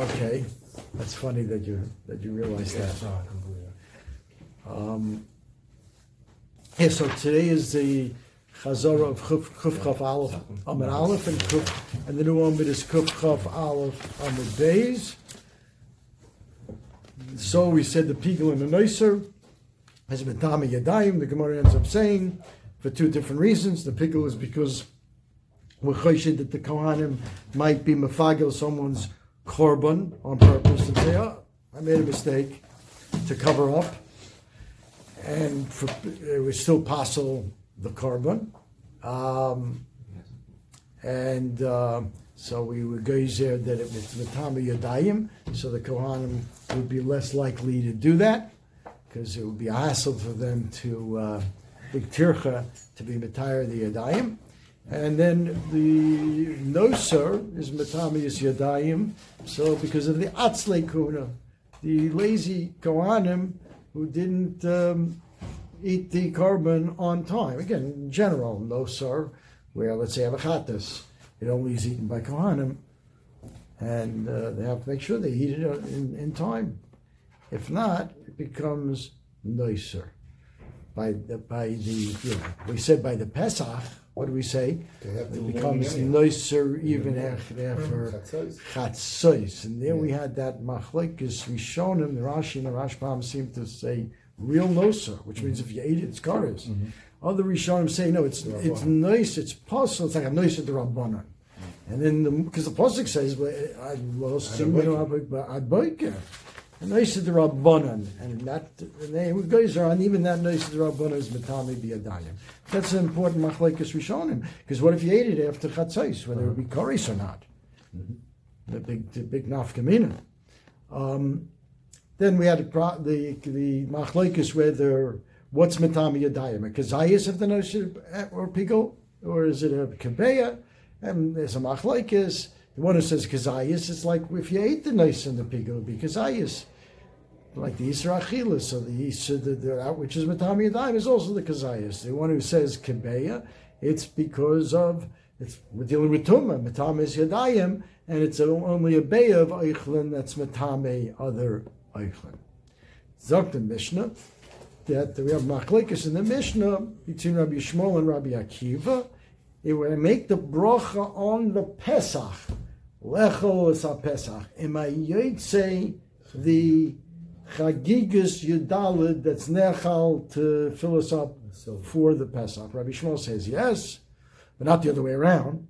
Okay, that's funny that you that you realize that. Um, yeah, so today is the Chazorah of Chuf Chuf Chaf Aleph Amud Aleph and Chuf, and the new Amud is Chuf Chaf Aleph Amud Beis. So we said the Pigel and the Noiser has been Tami Yadayim. The Gemara ends up saying for two different reasons. The Pigel is because we're choshed that the Kohanim might be mafagel someone's korban on purpose and say, "Oh, I made a mistake," to cover up, and for, it was still possible the korban, um, and uh, so we go there that it was matami yadayim, so the Kohanim would be less likely to do that because it would be a hassle for them to uh, tircha to be matayar the yadayim. And then the noser is matamius yadayim. So because of the atzle kuna, the lazy kohanim who didn't um, eat the korban on time. Again, in general, noser, where let's say avocatus, it only is eaten by kohanim, and uh, they have to make sure they eat it in, in time. If not, it becomes noser. By the by the you know, we said by the Pesach. What do we say? They have to It becomes nicer even after mm-hmm. Chatzos. chatzos. And there we had that machlekes rishonim. The Rashi and the Rashbam seem to say real noser, which means mm-hmm. if you ate it, it's kares. Mm-hmm. Other rishonim say no, it's it's nice, it's possible. It's like a nicer the rabbanon. And then because the, pasuk says, "Well, eh, I lost I boike." Nice the rabbanon, and that and they who goes on even that nice the rabbanon is matami biyadayim. That's an important machlekes rishonim because what if you ate it after chatzos, whether it be kares or not? The big the big nafkamina. Um, then we had the pro- the, the machlekes whether what's matami yadayim a kazayis of the notion or pigo or is it a kabeya? And there's a machlekes. The one who says kazayis, it's like if you ate the nice and the pig, it would be kazayis. Like the Yisra Achilas, so the Yisra, the, the, that which is Matami Yadayim is also the Kazayas. The one who says Kebeya, it's because of, it's, we're dealing with Tumah, Matami is Yadayim, and it's only a Beya of Eichlin that's Matame other Eichlin. Zok the Mishnah, that we have Machlekes in the Mishnah between Rabbi Yishmael and Rabbi Akiva. It would make the bracha on the Pesach. Lechol is a Pesach. Am I say the Chagigas Yudalid that's Nechal to fill us up for the Pesach? Rabbi Yishmael says yes, but not the other way around.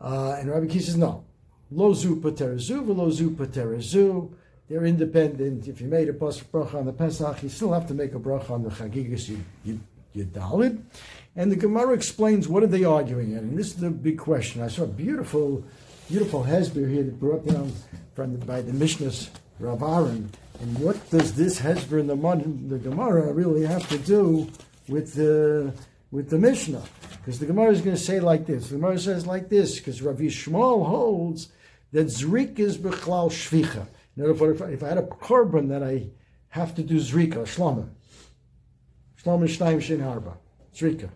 Uh, and Rabbi Kish says no. Lo zu paterezu, velo zu. They're independent. If you made a bracha on the Pesach, you still have to make a bracha on the Chagigas Yud- Yud- Yudalid. And the Gemara explains what are they arguing in, and this is the big question. I saw a beautiful, beautiful Hesber here that brought down from the, by the Mishnah's Rav Aaron. And what does this Hesber in the, the Gemara really have to do with the with the Mishnah? Because the Gemara is going to say like this. The Gemara says like this because Rav Yishmael holds that Zrik is bechlal shvicha. In other words, if I, if I had a korban that I have to do zrika, shlama, shlama shnayim shin harba, zrika.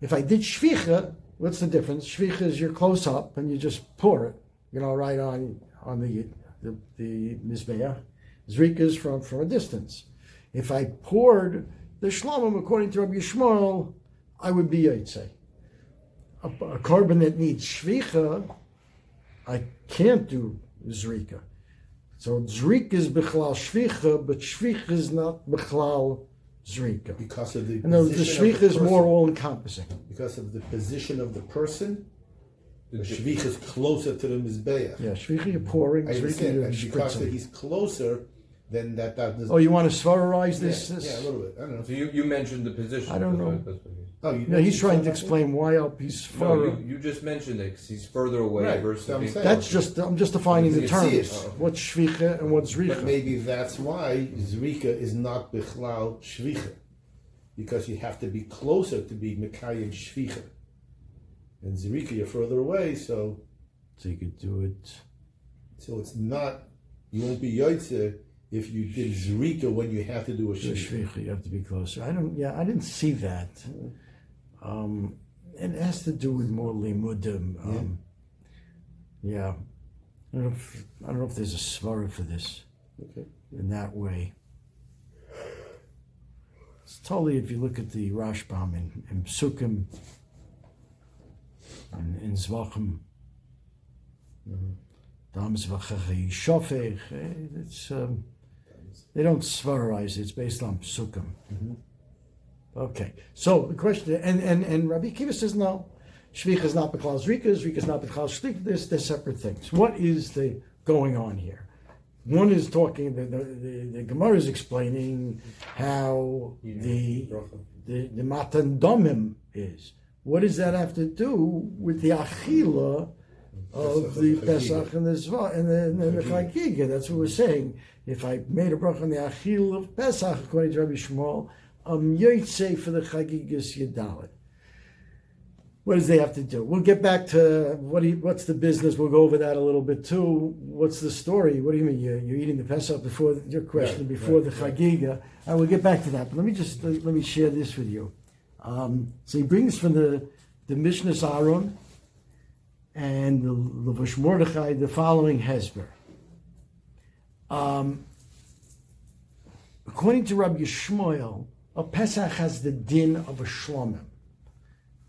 If I did shvicha, what's the difference? Shvicha is you're close up and you just pour it, you know, right on on the the, the. Zrika is from from a distance. If I poured the shlomim according to Rabbi Yishmael, I would be yitzay. A, a korban that needs shvicha, I can't do zrika. So zrika is bechlal shvicha, but shvicha is not bechlal zrika. Because of the And the, the position shvicha is more all encompassing. Because of the position of the person, the shvich is closer to the mizbeach. Yeah, shvicha you're pouring, I zrika understand, you're and because that he's closer, then that that does. Oh, you want to svarize yeah, this? this? yeah, a little bit. I don't know. So you, you mentioned the position. I don't know. That's what he- Oh, you No, he's trying to that explain why up he's No, far. you, you just mentioned it because he's further away Right, versus. that's I'm being- saying. That's just I'm just defining the can see it. Oh, terms. What's shvicha and what's one? But zrika? maybe that's why zrika is not bichlal shvicha, because you have to be closer to be mekayim shvicha. And zrika, you're further away, so So you could do it. so it's not. You won't be yotze if you did zrika when you have to do a shvicha. you have to be closer. I don't. Yeah, I didn't see that. Um, and it has to do with more limudim. Um, yeah. I don't, know if, I don't know if there's a svara for this Okay. in that way. It's totally if you look at the Rashbam in, in Psukim and in Zvachim. Dam Zvachachi Shofech. eh, It's um, they don't svararize it. It's based on Psukim. Mm-hmm. Okay, so the question, and and and Rabbi Kiva says no. Shvich is not Beklal Zrika, Zrika is not Beklal Shlik. There's they're separate things. What is the going on here? One is talking. The the, the, the Gemara is explaining how the the, the matan domim is. What does that have to do with the achila of the Pesach and the Zva and the, and the Chagiga? That's what we're saying. If I made a bracha on the achila of Pesach, according to Rabbi Yishmael, I'm yotzei for the Chagigas Yedalit. What does they have to do? We'll get back to what do you, what's the business. We'll go over that a little bit too. What's the story? What do you mean you're, you're eating the Pesach before your question Right, before right, the right. Chagiga? I will get back to that. But let me just let me share this with you. Um, so he brings from the the Mishnah Aaron and the Levush Mordechai the following Hesber. Um, according to Rabbi Yishmael, a Pesach has the din of a shlomim.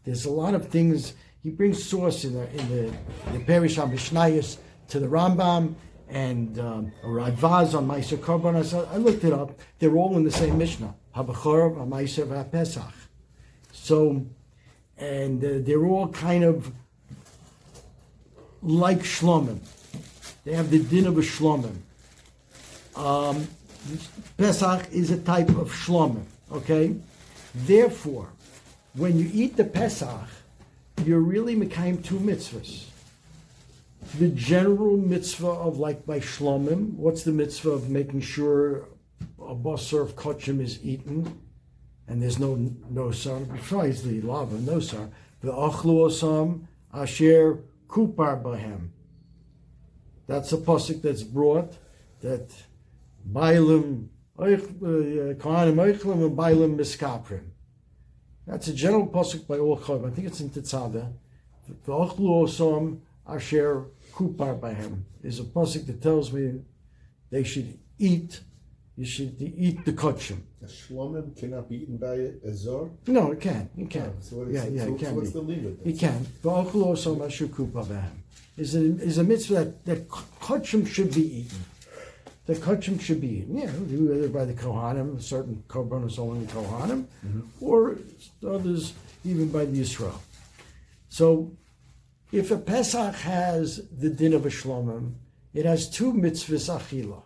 There's a lot of things. He brings source in the in the, the Perish Mishnayos to the Rambam and um, Radvaz on Meiser Korban. I, I looked it up. They're all in the same Mishnah. Habachor, Meiser, Pesach. So, and uh, they're all kind of like Shlomim. They have the din of a Shlomim. Um, Pesach is a type of Shlomim, okay? Therefore, when you eat the Pesach, you're really Mekayim two mitzvahs. The general mitzvah of like by Shlomim, what's the mitzvah of making sure a basar of kochim is eaten, and there's no no sar, besides the lava, no sar. The achlu osam asher kupar bahem. That's a pasuk that's brought that bailim uh, kohanim eichlim and bailim miskaprim. That's a general pasuk by all chayim. I think it's in Tetzaveh. The achlu osam asher kupar bahem is a pasuk that tells me they should eat. You should eat the kochim. A shlomim cannot be eaten by a zor. No, it can. It can. Oh, so what is yeah, it? yeah, so, it can so what's be. the limit? You can. V'achlu osam asher kupar bahem is a, is a mitzvah that, that kochim should be eaten. The kochim should be. Yeah, either by the kohanim, certain korbanos only kohanim, mm-hmm. or others even by the Yisrael. So, if a Pesach has the din of a shlomim, it has two mitzvahs achila.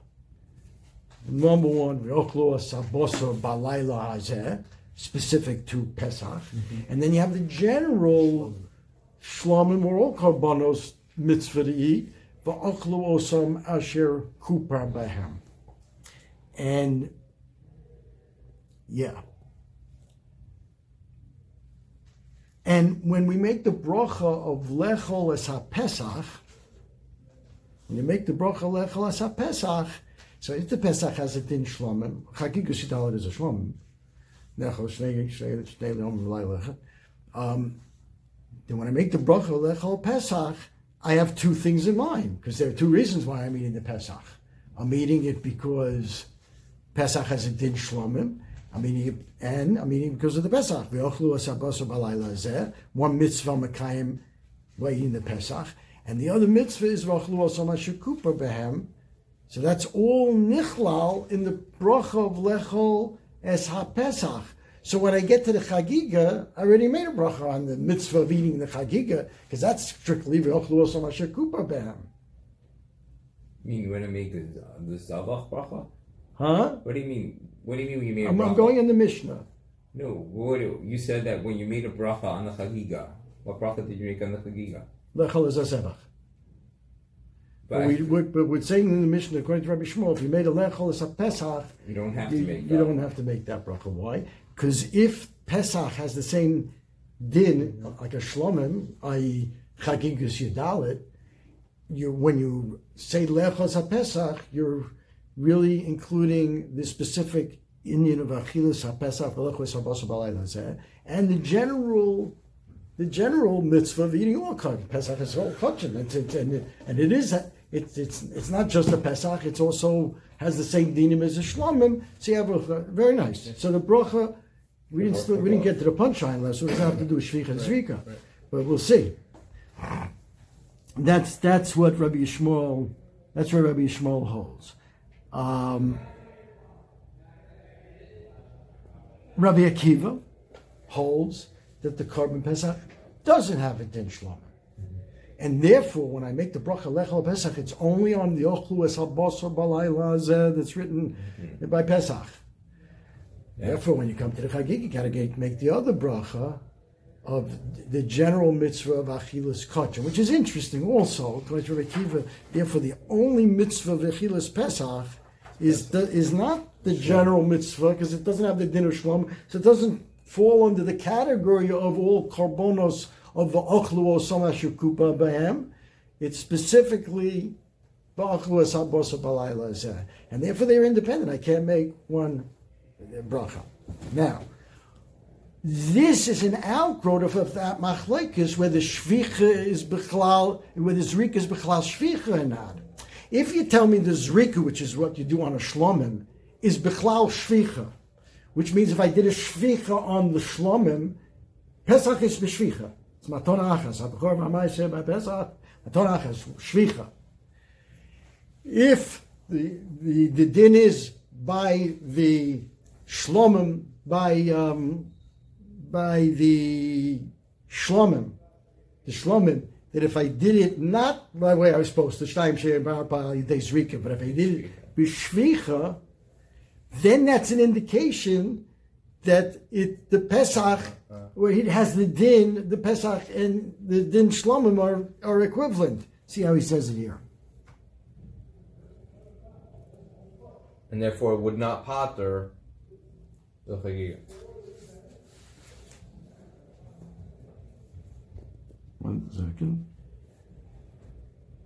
Number one, v'ochlu asabosor balayla hazeh, specific to Pesach, mm-hmm. and then you have the general shlomim or all korbanos mitzvah to eat, v'ochlu osam asher kupar bahem. And yeah. And when we make the bracha of lechol es ha-pesach, when you make the bracha lechol es ha-pesach, so if the Pesach has a din shlomim, chagigus yidalit is a shlomim, nechol shnei shnei leom um, then when I make the bracha lechol Pesach, I have two things in mind because there are two reasons why I'm eating the Pesach. I'm eating it because Pesach has a din shlomim. I'm eating it, and I'm eating it because of the Pesach. One mitzvah makayim by eating the Pesach, and the other mitzvah is shekupa behem. So that's all nichlal in the bracha of lechol es ha-Pesach. So when I get to the Chagiga, I already made a bracha on the mitzvah of eating the Chagiga, because that's strictly v'ochlu osam asher kupa behem. You mean when I make the the zavach bracha? Huh? What do you mean? What do you mean when you made a I'm, bracha? I'm going in the Mishnah. No, what you said that when you made a bracha on the chagiga. What bracha did you make on the chagiga? Lechol es ha-zevach. But But, we, we, but we're saying in the Mishnah, according to Rabbi Shmuel, if you made a lechol as a Pesach, you don't have you, to make you that. don't have to make that bracha. Why? Because if Pesach has the same din, like a shlomim, i.e. chagigus yudalit, you when you say lechol as a Pesach, you're really including the specific Indian of Achilas HaPesach HaBasar and the general the general mitzvah of eating all cotton. Pesach is all cotton, and, and, and it is it's it's it's not just a Pesach. It's also has the same dinim as a shlomim. So you have a very nice. So the bracha, we didn't still, we didn't get to the punchline last. So we have to do shvicha and zrika, but we'll see. That's that's what Rabbi Yishmael. That's where Rabbi Yishmael holds. Um, Rabbi Akiva holds that the korban Pesach doesn't have a din shlomim. And therefore, when I make the bracha lechel Pesach, it's only on the ochlu es habosor balayla that's written mm-hmm. by Pesach. Therefore, when you come to the Chagig, you gotta make the other bracha of the general mitzvah of achilas kachem, which is interesting also. Therefore, the only mitzvah of achilas Pesach is the, is not the general mitzvah because it doesn't have the din of shlom, so it doesn't fall under the category of all karbonos of the ochlu or samashukupa bahem. It's specifically ba'achlu esabosa balayla zeh. and therefore they're independent. I can't make one bracha. Now, this is an outgrowth of, of that machlekes where the shvicha is bechlal, where the zrika is bechlal shvicha or not. If you tell me the zrika, which is what you do on a shlomim, is bechlal shvicha, which means if I did a shvicha on the shlomim, Pesach is b'shvicha. It's maton achas. Abchor v'amayse by Pesach, maton achas, shvicha. If the, the, the din is by the shlomim, by, um, by the shlomim, the shlomim, that if I did it not by the way I was supposed to, bar pa yidei zrika, but if I did it b'shvicha, then that's an indication that it the Pesach, where it has the din, the Pesach and the din shlomim are, are equivalent. See how he says it here. and therefore would not potter the chagiga. One second.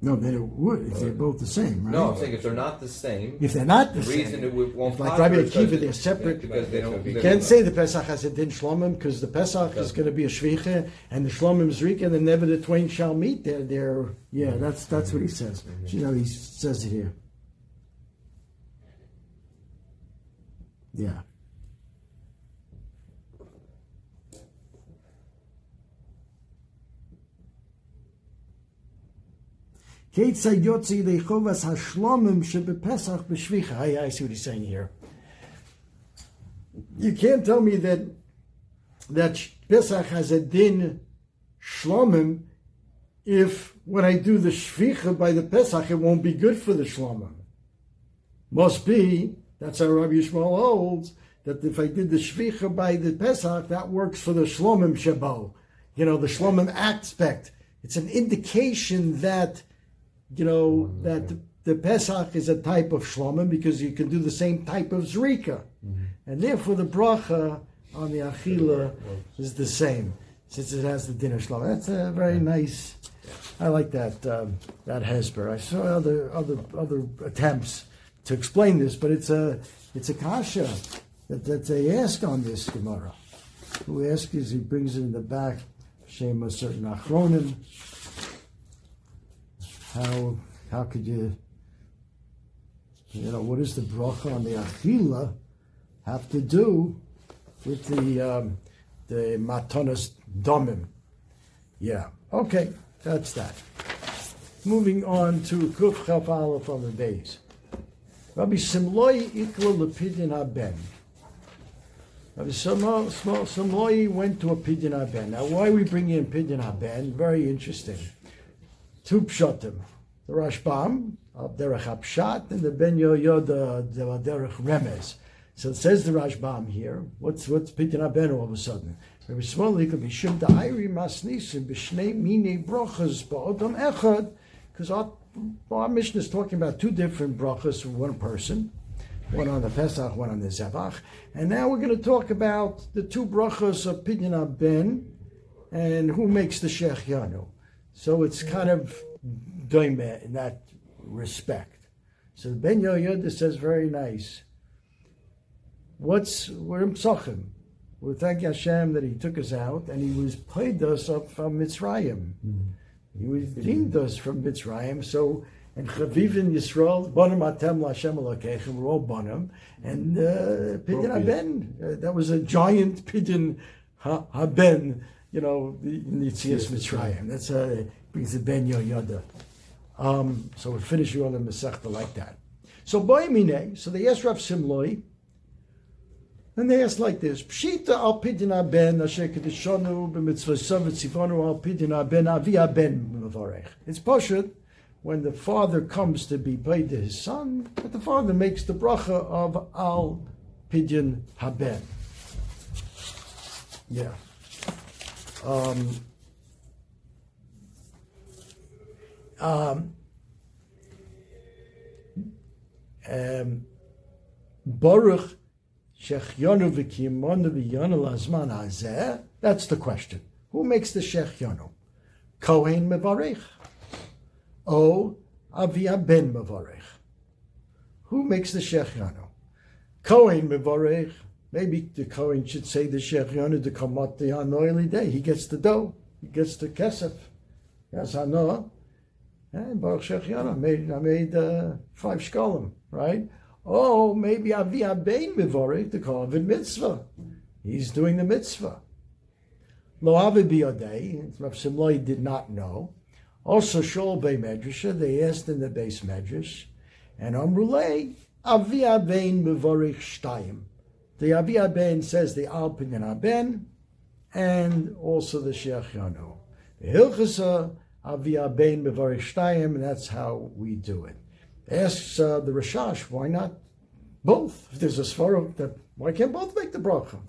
No, then it would if they're both the same, right? No, I'm saying if they're not the same, if they're not the, the reason it won't like Rabbi Akiva, they're separate. because they don't. You can't say the Pesach has a din shlomim because the Pesach is going to be a shvicha and the shlomim is rika, and never the twain shall meet. They're, they're yeah, that's that's what he says. Mm-hmm. You know, he says it here. Yeah. I, see what he's saying here. You can't tell me that that Pesach has a din shlomim if when I do the shvicha by the Pesach it won't be good for the shlomim. Must be that's how Rabbi Yishmael holds that if I did the shvicha by the Pesach that works for the shlomim shabo. You know the shlomim aspect. It's an indication that you know that the, the Pesach is a type of shlomim because you can do the same type of zrika, and therefore the bracha on the achila is the same since it has the dinner shlomim. That's a very nice. I like that um, that hesper. I saw other other other attempts to explain this, but it's a it's a kasha that, that they ask on this Gemara. Who asks is he brings it in the back, shame a certain achronim how how could you you know what does the bracha on the achila have to do with the um, the matonas domim? Yeah, okay, that's that. Moving on to Kuf Chaf Aleph on the days. Rabbi Simloi ikla lepidin haben. Rabbi Simloi went to a pidin haben. Now, why we bring in pidin haben? Very interesting two pshatim. The Rashbam of Derech Hapshat and the Ben Yoyo uh, the, the Derech Remez. So it says the Rashbam here. What's what's Pitin Ben all of a sudden? Rabbi Shmuel could be Da'iri Masnisim B'Shnei Mine Brochas Ba'odam Echad because our, our mission is talking about two different brachas for one person. One on the Pesach, one on the Zevach. And now we're going to talk about the two brachas of Pidyon Ben and who makes the Shech Yanu. So it's kind of doime in that respect. So Ben Yoyada says very nice. what's we're in Psachim. We thank Hashem that He took us out and He was played us up from Mitzrayim. He redeemed us from Mitzrayim. So and Chavivin Yisrael, Bonim Atem Lashem Elokeichem, we're all Bonim, and uh, Pidyon Haben. Uh, that was a giant Pidyon ha- Haben, you know, the- Yitzias Mitzrayim. That's uh, brings the Ben Yoda. Um, so we're finishing on the Masechta like that. So Boimine, so they asked Rav Simloi, and they asked like this: Pshita al pidyon ben asher kedishonu b'mitzvasav v'tzivonu al pidyon ben avi ben mevarech. It's pashut when the father comes to be paid to his son, but the father makes the bracha of al pidin haben. Yeah. Um, um, um, Baruch Shechionu v'kiyimonu v'yonu lazman hazeh. That's the question. Who makes the Shechionu? Kohen mevarech. O Avia ben mevarech. Who makes the Shechionu? Kohen mevarech. Maybe the Kohen should say the Shechionu to come out the anoily day. He gets the dough. He gets the kesef. Yes, I know. And Baruch Shechianu, I made, I made uh, five shkolim, right? Oh, maybe Avi Abein Mivorek, the Kohen mitzvah. He's doing the mitzvah. Lo Avi Biyodei, Rav Simloi did not know. Also, Shol Bey Medrasha, they asked in the base Medrash, and Amrulei, Avi Abein Mivorek Shtayim. The Avi Abein says the Alpin and Aben, and also the Shechianu. The Hilchasa, Avi Abein Mivorek Shtayim, and that's how we do it asks uh, the Rashash, why not both? If there's a svara that why can't both make the bracha?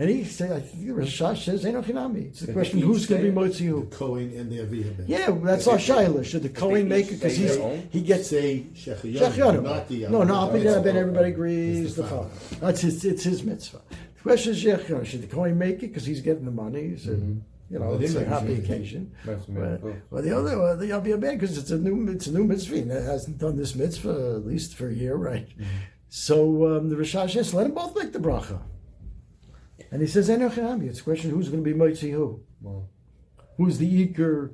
And he said, I think the Rashash says Enochinami. It's the question who's going to be say Motzi The who? Kohen and the Aviyah ben. Yeah, that's our Shaila. Should the Kohen make it because he's he gets say Shechianu, Shechianu. not No, no, I'll be there. Ben, everybody agrees. The father. That's his. It's his mitzvah. The question is Shechianu. Should the Kohen make it because he's getting the money? So, mm-hmm. You know, Well, it's a happy occasion. Well, well, the other, well, the Yavia Ben, because it's a new, it's a new mitzvah. and It hasn't done this mitzvah at least for a year, right? Mm-hmm. So um, the Rashash says, let them both make the bracha. And he says, Enochinami. It's a question who's going to be Motzi who? Well, Who's the Iker,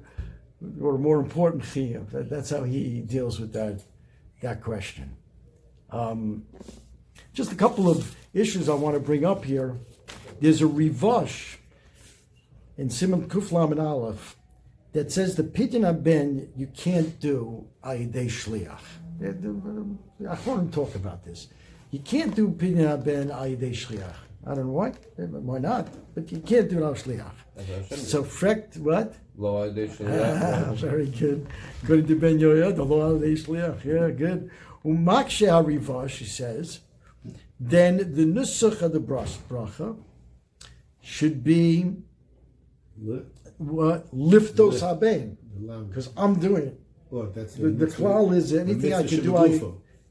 or more important Chiyuv? That, that's how he deals with that, that question. Um, just a couple of issues I want to bring up here. There's a Rivash in Simon Kuflam and Aleph that says the Pidyon Ben you can't do Ayidei Shliach. I want to talk about this. You can't do Pidyon Ben Ayidei Shliach. I don't know why. Why not? But you can't do it al Shliach. that's what I said. So frekt what? Addition. Ah, very good. According to Ben Yoyad, the law Shliach. Yeah, good. Umakshe Arivash, she says, then the nusach of the bracha should be what liftos haben, the because I'm doing it. Well, that's The, the klal is anything I can do. I,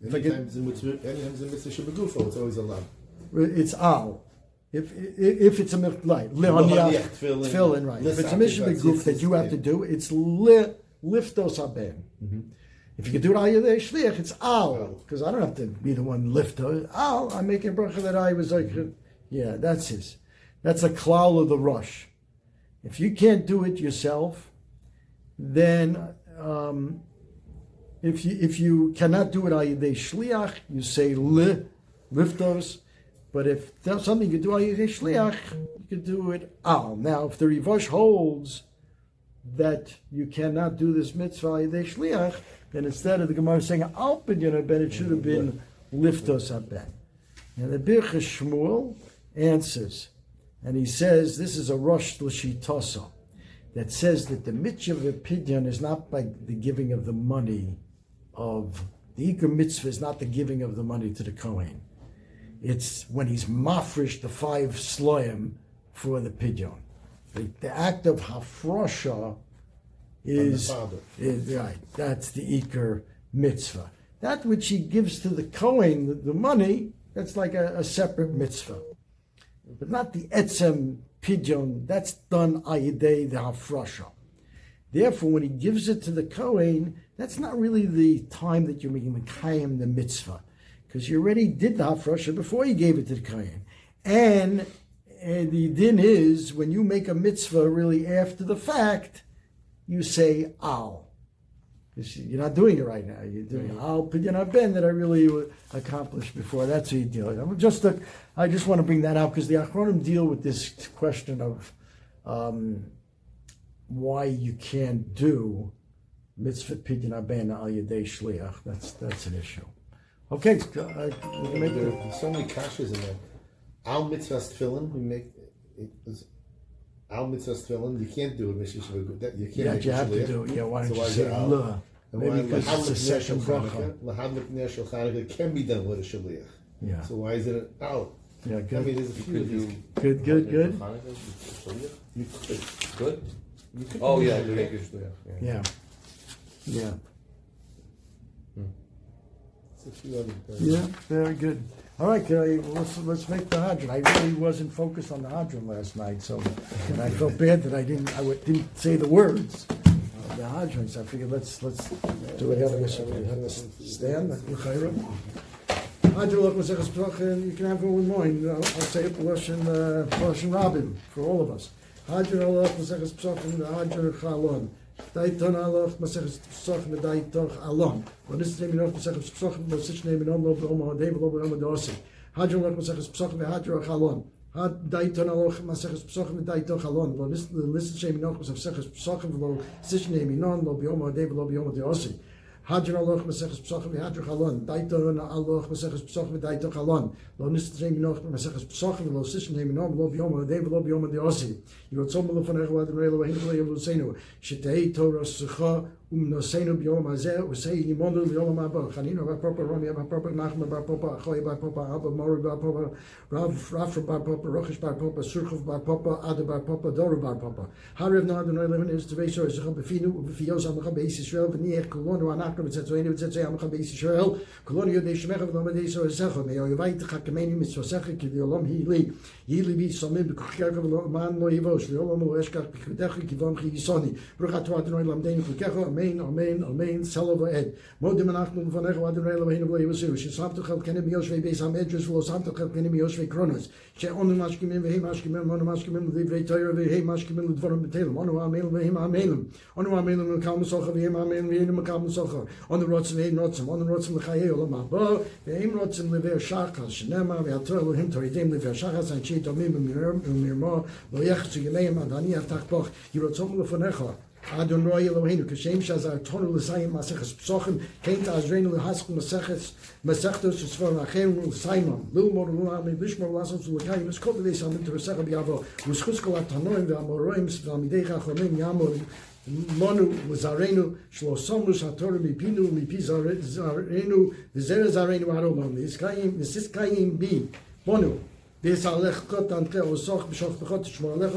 if I can, it's a mitzvah, anytime it's a mitzvah it's always a lam. It's al. If, if if it's a mit- like Lo lehaniach, haniach, tefillin, right. If it's a mission group that you have to do, it's li, liftos haben. If you can do it al yedei shliach, it's al because I don't have to be the one lift. Al, I'm making bracha that I was like, yeah, that's his. That's a klal of the rush. If you can't do it yourself, then um, if you if you cannot do it al yedei shliach, you say li liftos. But if that's something you do oh, al yedei shliach, you can do it al. Now, if the rivash holds that you cannot do this mitzvah al yedei shliach, then instead of the Gemara saying al ben, it should have been liftos ben. And the Birkas Shmuel answers, and he says this is a rush l'shitosa that says that the mitzvah of pidyon is not by the giving of the money of the ikar mitzvah is not the giving of the money to the kohen. It's when he's mafresh the five sloim for the pidyon. The, the act of hafrosha is, is right. That's the ikar mitzvah. That which he gives to the kohen, the, the money, that's like a, a separate mitzvah but not the etzem pidyon. That's done ayidei the hafrasha. Therefore, when he gives it to the kohen, that's not really the time that you're making the kayim the mitzvah, because you already did the hafrasha before you gave it to the kohen, and and the din is when you make a mitzvah really after the fact, you say al. You're not doing it right now. You're doing al pidyon ben that I really accomplished before. That's how you deal with. I'm just a, I just want to bring that out because the Achronim deal with this question of um, why you can't do mitzvah pidyon ben al yedei shliach. That's that's an issue. Okay, uh, we can make There the, are so many kashas in there. Al mitzvahs tefillin, we make it was al mitzvahs tefillin. You can't do a mishish that you can't yeah, make you have to shliach. do. Yeah, why don't why you is say it la? Maybe because it's a l'pnei second bracha. Chanukah- lahad l'pnei shel Chanukah can be done with a shliach. Yeah, So why is it an al? yeah, I mean, good, there's a few Could of these. good, good, good. You could. Good. You could Oh yeah, you make your shliach. Yeah. Yeah, yeah. A few other things. Yeah, very good. All right, can I, let's let's make the hadron. I really wasn't focused on the hadron last night, so and I felt bad that I didn't I w- didn't say the words of the hadron. So I figured let's let's do it. Have this stand. Hadron look Maseches Pesachim. You can have it with mine. I'll, I'll say it Russian uh, Russian Rabin for all of us. Hadron look Maseches Pesachim. The hadron Chalon. Daiton alach Maseches. The Daiton Alon. What is the name of Maseches Pesachim? The such name in Om Lob Om Hadev Lob Om Dosi. Hadron look Maseches. The hadron Chalon. Daiton alach Maseches Pesachim. Daiton Chalon. Lo listen the listen shame in Maseches Pesachim. Lo such name in Om Lob Om Hadev Lob Om Hadron aloch maseches pesachim v'hadron chalon. Daiton aloch maseches pesachim v'daiton chalon. Lo nistzreim minoch maseches pesachim v'lo sishon heim minom lo b'yom ha'dei v'lo b'yom ha'deosi. Yirotzom lefanecha v'adon reilo v'hin v'lo yevlusenu. Shetei Torah secha umnosenu b'yom hazeh v'sei yimonu b'yom ha'abah. Chanino v'apropa Romi v'apropa Nachman v'apropa Achoy v'apropa Abba Mori v'apropa Rav Rafra v'apropa Rochesh v'apropa Surchov v'apropa Ada v'apropa Doru v'apropa. Harev no Adonai Levin is to Vesor Zecha b'finu v'fiyos amacha beis Yisrael v'niech kolonu anachnu v'tzetzoinu v'tzetzoi amacha beis Yisrael kolonu yodei shemecha v'lo medei so Zecha me'o yovai tchakemeni mitzvosecha ki v'yolom hi li yi li vi somim b'kuchkecha v'lo man lo eshkach b'kudecha ki chi yisoni bruch atu Adonai lamdeinu kukecha amen amen amen selo v'ed modim anachnu v'fanecha Adonai Eloheinu v'lo yivosu shesamtu chel kenem yoshvei beis hamedrus v'lo samtu chel kenem yoshvei kronos she'onu mashkimim v'hei mashkimim onu mashkimim l'divrei Torah v'hei mashkimim l'dvorim b'telim onu amelim v'hei amelim onu amelim l'kal musocha v'hei amelim v'hei l'kal musocha onu rotzim v'hei rotzim onu rotzim l'chayei olam haba v'hei rotzim l'vei shachas shenema v'yator Elohim toridem l'vei shachas anshei tomim u'mirmo lo yechzu yemeim adani atach boch yirotzom l'fonecha Adonai Eloheinu, kashem shazar tonu l'sayim maseches psochim, kein ta'azreinu l'haskel maseches, masechtos v'sfor acheru l'saymam, lilmor l'ami lishmor l'asam l'kayim, eskol v'dei samim t'vesecha b'yavo, v'schus kol atanoim v'amoroim v'amidecha chomim yamor, monu l'zarenu, shlo somus ha'torah mipinu, mipi zarenu, v'zer zarenu v'iskayim, v'siskayim bi, monu, ויסלח קוט אנטה אוסוך בשוך בחוט שמור לך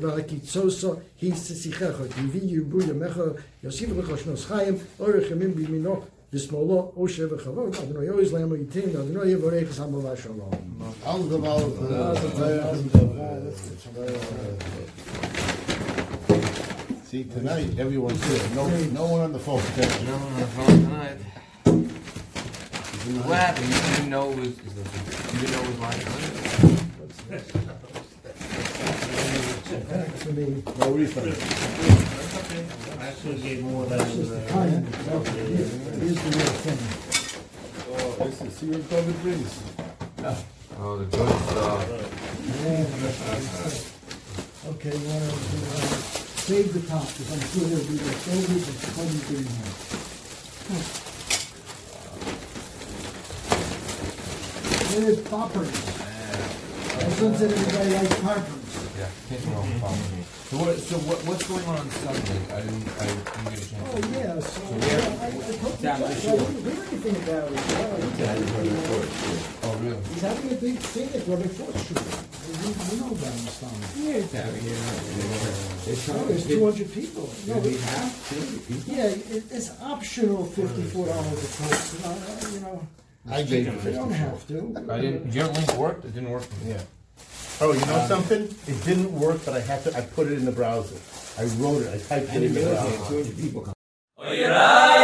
והקיצוסו היא שיחך תביא ירבו ימך יוסיף לך שנוס חיים אורך ימים בימינו ושמאלו אושר וכבוד אדוני יויז להם ייתן אדוני יבורך סמו ושלום Al gewalt. See, tonight everyone's here. No, no one on the phone. No, on the phone tonight. What happened? You didn't know it was. You didn't know it was my time. for me No refund. I actually gave more than. kind here's the real thing Oh, this is see what David brings. Oh, the good stuff. okay one of save the top because I'm sure there'll be leftovers of fun getting hmm. Home There's poppers. Son said everybody likes poppers. Yeah, take me off the phone. So what? So what? What's going on Sunday? I didn't. I didn't get a chance. Oh, yeah, so, I, I told you, I didn't hear anything about it. Oh, really? He's having a big thing at Robert Ford Street. You, you know about him, Stan. Oh, there's two hundred people. No, we have Yeah, it, it's optional fifty-four dollars a person, uh, you know, I gave you you fifty. don't have to. I didn't. Your link worked. It didn't work for me. Yeah. Oh, you know um, something? It didn't work, but I had to. I put it in the browser. I wrote it. I typed it in the browser. Two hundred people come. Oh, Oira